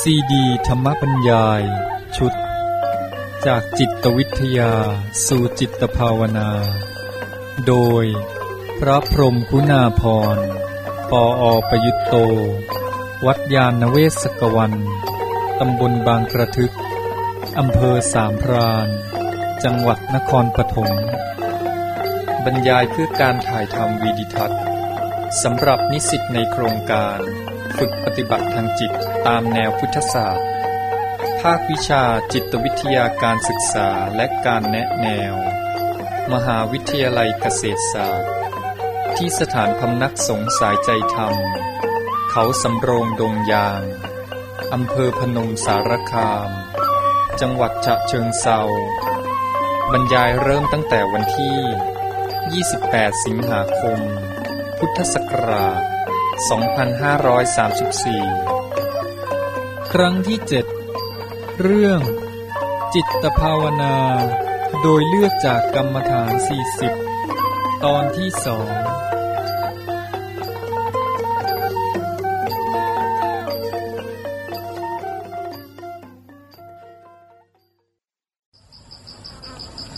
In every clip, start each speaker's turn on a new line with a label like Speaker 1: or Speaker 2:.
Speaker 1: ซีดีธรรมบรรยาย ชุด จากจิตวิทยา สู่จิตภาวนา โดย พระพรมกุณาพร ปออประยุตโต วัดยาณเวศกวัน ตำบลบางกระทึก อำเภอสามพรานจังหวัดนครปฐมบรรยายเพื่อการถ่ายทำวีดิทัศน์สำหรับนิสิตในโครงการ ฝึกปฏิบัติทางจิตตามแนวพุทธศาสตร์ ภาควิชาจิตวิทยาการศึกษาและการแนะแนว มหาวิทยาลัยเกษตรศาสตร์ ที่สถานพำนักสงสายใจธรรม เขาสำโรงดงยาง อำเภอพนมสารคาม จังหวัดฉะเชิงเซาบรรยายเริ่มตั้งแต่วันที่ 28 สิงหาคม พุทธศักราช 2534 ครั้งที่7เรื่อง จิตภาวนา โดยเลือกจากกรรมฐาน 40 ตอนที่สอง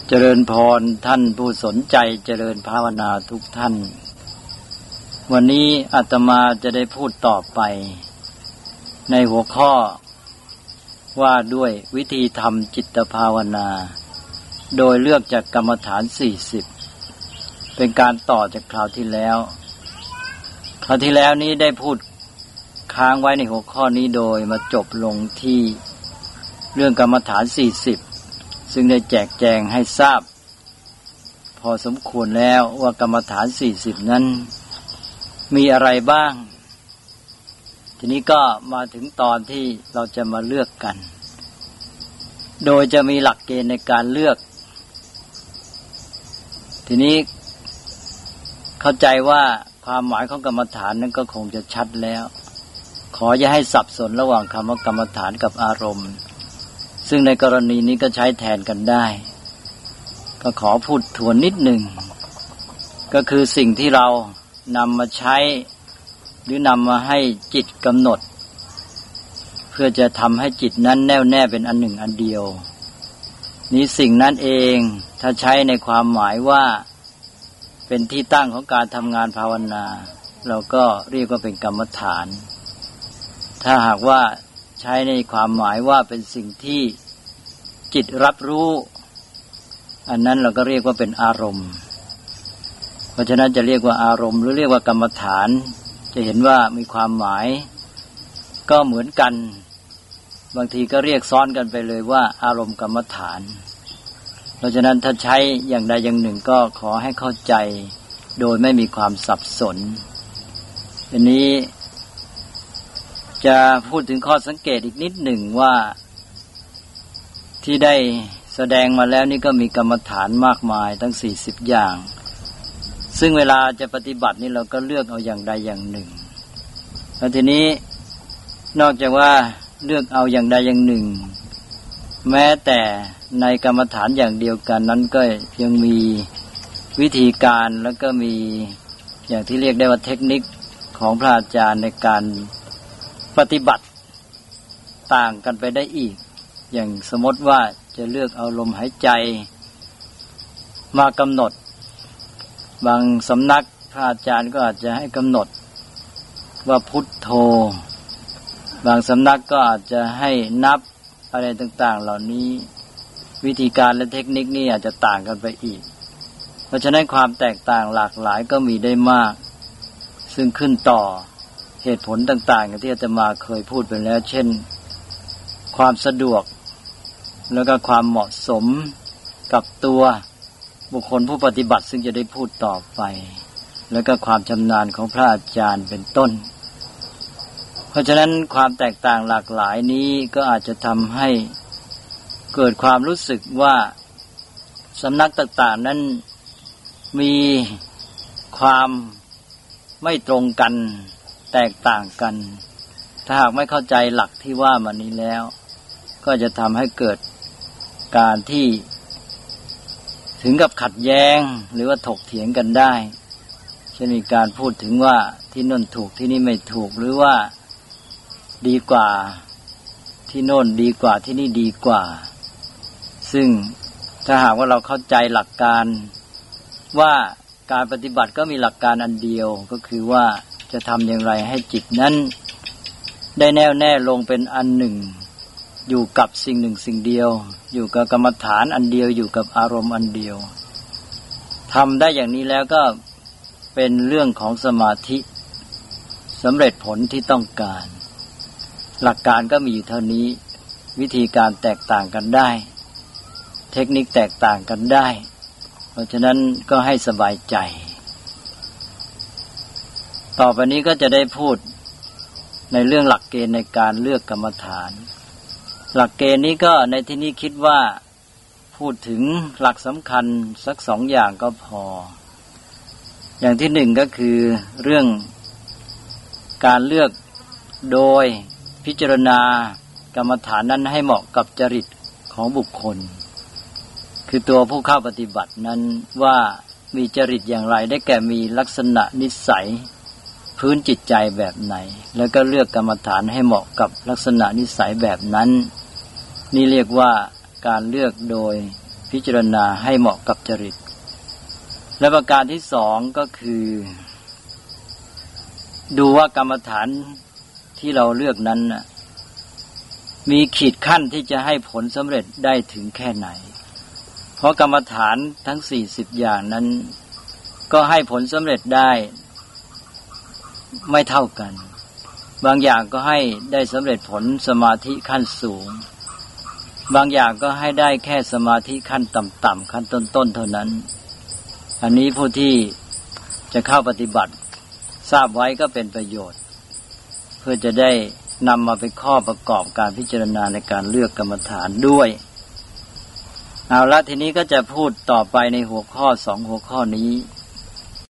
Speaker 2: เจริญพรท่านผู้สนใจเจริญภาวนาทุกท่าน วันนี้อาตมาจะได้พูดต่อไป ในหัวข้อ ว่าด้วยวิธีทำจิตภาวนา โดยเลือกจากกรรมฐาน40เป็นการต่อจากคราวที่แล้ว คราวที่แล้วนี้ได้พูดค้างไว้ในหัวข้อนี้โดยมาจบลงที่เรื่องกรรมฐาน40ซึ่งได้แจกแจงให้ทราบ พอสมควรแล้วว่ากรรมฐาน40นั้น มีอะไรบ้าง ทีนี้ก็มาถึงตอนที่เราจะมาเลือกกัน โดยจะมีหลักเกณฑ์ในการเลือก ทีนี้เข้าใจว่าความหมายของกรรมฐานนั้นก็คงจะชัดแล้ว ขออย่าให้สับสนระหว่างคำว่ากรรมฐานกับอารมณ์ ซึ่งในกรณีนี้ก็ใช้แทนกันได้ ก็ขอพูดทวนนิดหนึ่ง ก็คือสิ่งที่เรา นำมาใช้ หรือนำมาให้จิตกำหนด เพื่อจะทำให้จิตนั้นแน่วแน่เป็นอันหนึ่งอันเดียว นี้สิ่งนั้นเองถ้าใช้ในความหมายว่าเป็นที่ตั้งของการทำงานภาวนา เราก็เรียกว่าเป็นกรรมฐาน ถ้าหากว่าใช้ในความหมายว่าเป็นสิ่งที่จิตรับรู้ อันนั้นเราก็เรียกว่าเป็นอารมณ์ ราะฉะนั้นจะเรียกว่าอารมณ์หรือเรียกว่ากรรมฐาน จะเห็นว่ามีความหมาย ก็เหมือนกัน บางทีก็เรียกซ้อนกันไปเลยว่า อารมณ์กรรมฐาน เพราะฉะนั้นถ้าใช้อย่างใดอย่างหนึ่งก็ขอให้เข้าใจ โดยไม่มีความสับสนอันนี้จะพูดถึงข้อสังเกตอีกนิดหนึ่งว่าที่ได้แสดงมาแล้วนี่ก็มีกรรมฐานมากมาย ทั้งสี่สิบอย่าง ซึ่งเวลาจะปฏิบัตินี่เราก็เลือกเอาอย่างใดอย่างหนึ่งแล้วทีนี้นอกจากว่าเลือกเอาอย่างใดอย่างหนึ่ง แม้แต่ในกรรมฐานอย่างเดียวกันนั้นก็ยังมีวิธีการแล้วก็มีอย่างที่เรียกได้ว่าเทคนิคของพระอาจารย์ในการปฏิบัติต่างกันไปได้อีก อย่างสมมติว่าจะเลือกเอาลมหายใจ มากำหนด บางสำนักพระอาจารย์ก็อาจจะให้กำหนดว่าพุทโธ บางสำนักก็อาจจะให้นับอะไรต่าง ๆ เหล่านี้วิธีการและเทคนิคนี่อาจจะต่างกันไปอีก เพราะฉะนั้นความแตกต่างหลากหลายก็มีได้มาก ซึ่งขึ้นต่อเหตุผลต่างๆอย่างที่อาตมาเคยพูดไปแล้ว เช่น ความสะดวก แล้วก็ความเหมาะสมกับตัว บุคคลผู้ปฏิบัติซึ่งจะได้พูดต่อไป แล้วก็ความชำนาญของพระอาจารย์เป็นต้น เพราะฉะนั้นความแตกต่างหลากหลายนี้ก็อาจจะทำให้เกิดความรู้สึกว่าสำนักต่างๆนั้นมีความไม่ตรงกันแตกต่างกัน ถ้าหากไม่เข้าใจหลักที่ว่ามานี้แล้ว ก็จะทำให้เกิดการที่ ถึงกับขัดแย้งหรือว่าถกเถียงกันได้เช่นมีการพูดถึงว่าที่น่นถูกที่นี่ไม่ถูกหรือว่าดีกว่าที่โน่นดีกว่าที่นี่ดีกว่า ซึ่งถ้าหากว่าเราเข้าใจหลักการว่าการปฏิบัติก็มีหลักการอันเดียวก็คือว่าจะทำอย่างไรให้จิตนั้น ได้แน่วแน่ลงเป็นอันหนึ่ง อยู่กับสิ่งหนึ่งสิ่งเดียว อยู่กับกรรมฐานอันเดียวอยู่กับอารมณ์อันเดียวทำได้อย่างนี้แล้วก็เป็นเรื่องของสมาธิสำเร็จผลที่ต้องการ หลักการก็มีอยู่เท่านี้ วิธีการแตกต่างกันได้ เทคนิคแตกต่างกันได้ เพราะฉะนั้นก็ให้สบายใจ ต่อไปนี้ก็จะได้พูดในเรื่องหลักเกณฑ์ในการเลือกกรรมฐาน หลักเกณฑ์นี้ก็ในที่นี้คิดว่าพูดถึงหลักสำคัญสักสองอย่างก็พอ อย่างที่หนึ่งก็คือเรื่องการเลือกโดยพิจารณากรรมฐานนั้นให้เหมาะกับจริตของบุคคล คือตัวผู้เข้าปฏิบัตินั้นว่ามีจริตอย่างไรได้แก่มีลักษณะนิสัย พื้นจิตใจแบบไหน แล้วก็เลือกกรรมฐานให้เหมาะกับลักษณะนิสัยแบบนั้น นี่เรียกว่าการเลือกโดยพิจารณาให้เหมาะกับจริต และประการที่สองก็คือ ดูว่ากรรมฐานที่เราเลือกนั้นนะมีขีดขั้นที่จะให้ผลสำเร็จได้ถึงแค่ไหน เพราะกรรมฐานทั้งสี่สิบอย่างนั้น ก็ให้ผลสำเร็จได้ ไม่เท่ากัน บางอย่างก็ให้ได้สำเร็จผลสมาธิขั้นสูง บางอย่างก็ให้ได้แค่สมาธิขั้นต่ำๆขั้นต้นๆเท่านั้น อันนี้ผู้ที่จะเข้าปฏิบัติ ทราบไว้ก็เป็นประโยชน์ เพื่อจะได้นำมาเป็นข้อประกอบการพิจารณาในการเลือกกรรมฐานด้วย เอาละทีนี้ก็จะพูดต่อไปในหัวข้อสองหัวข้อนี้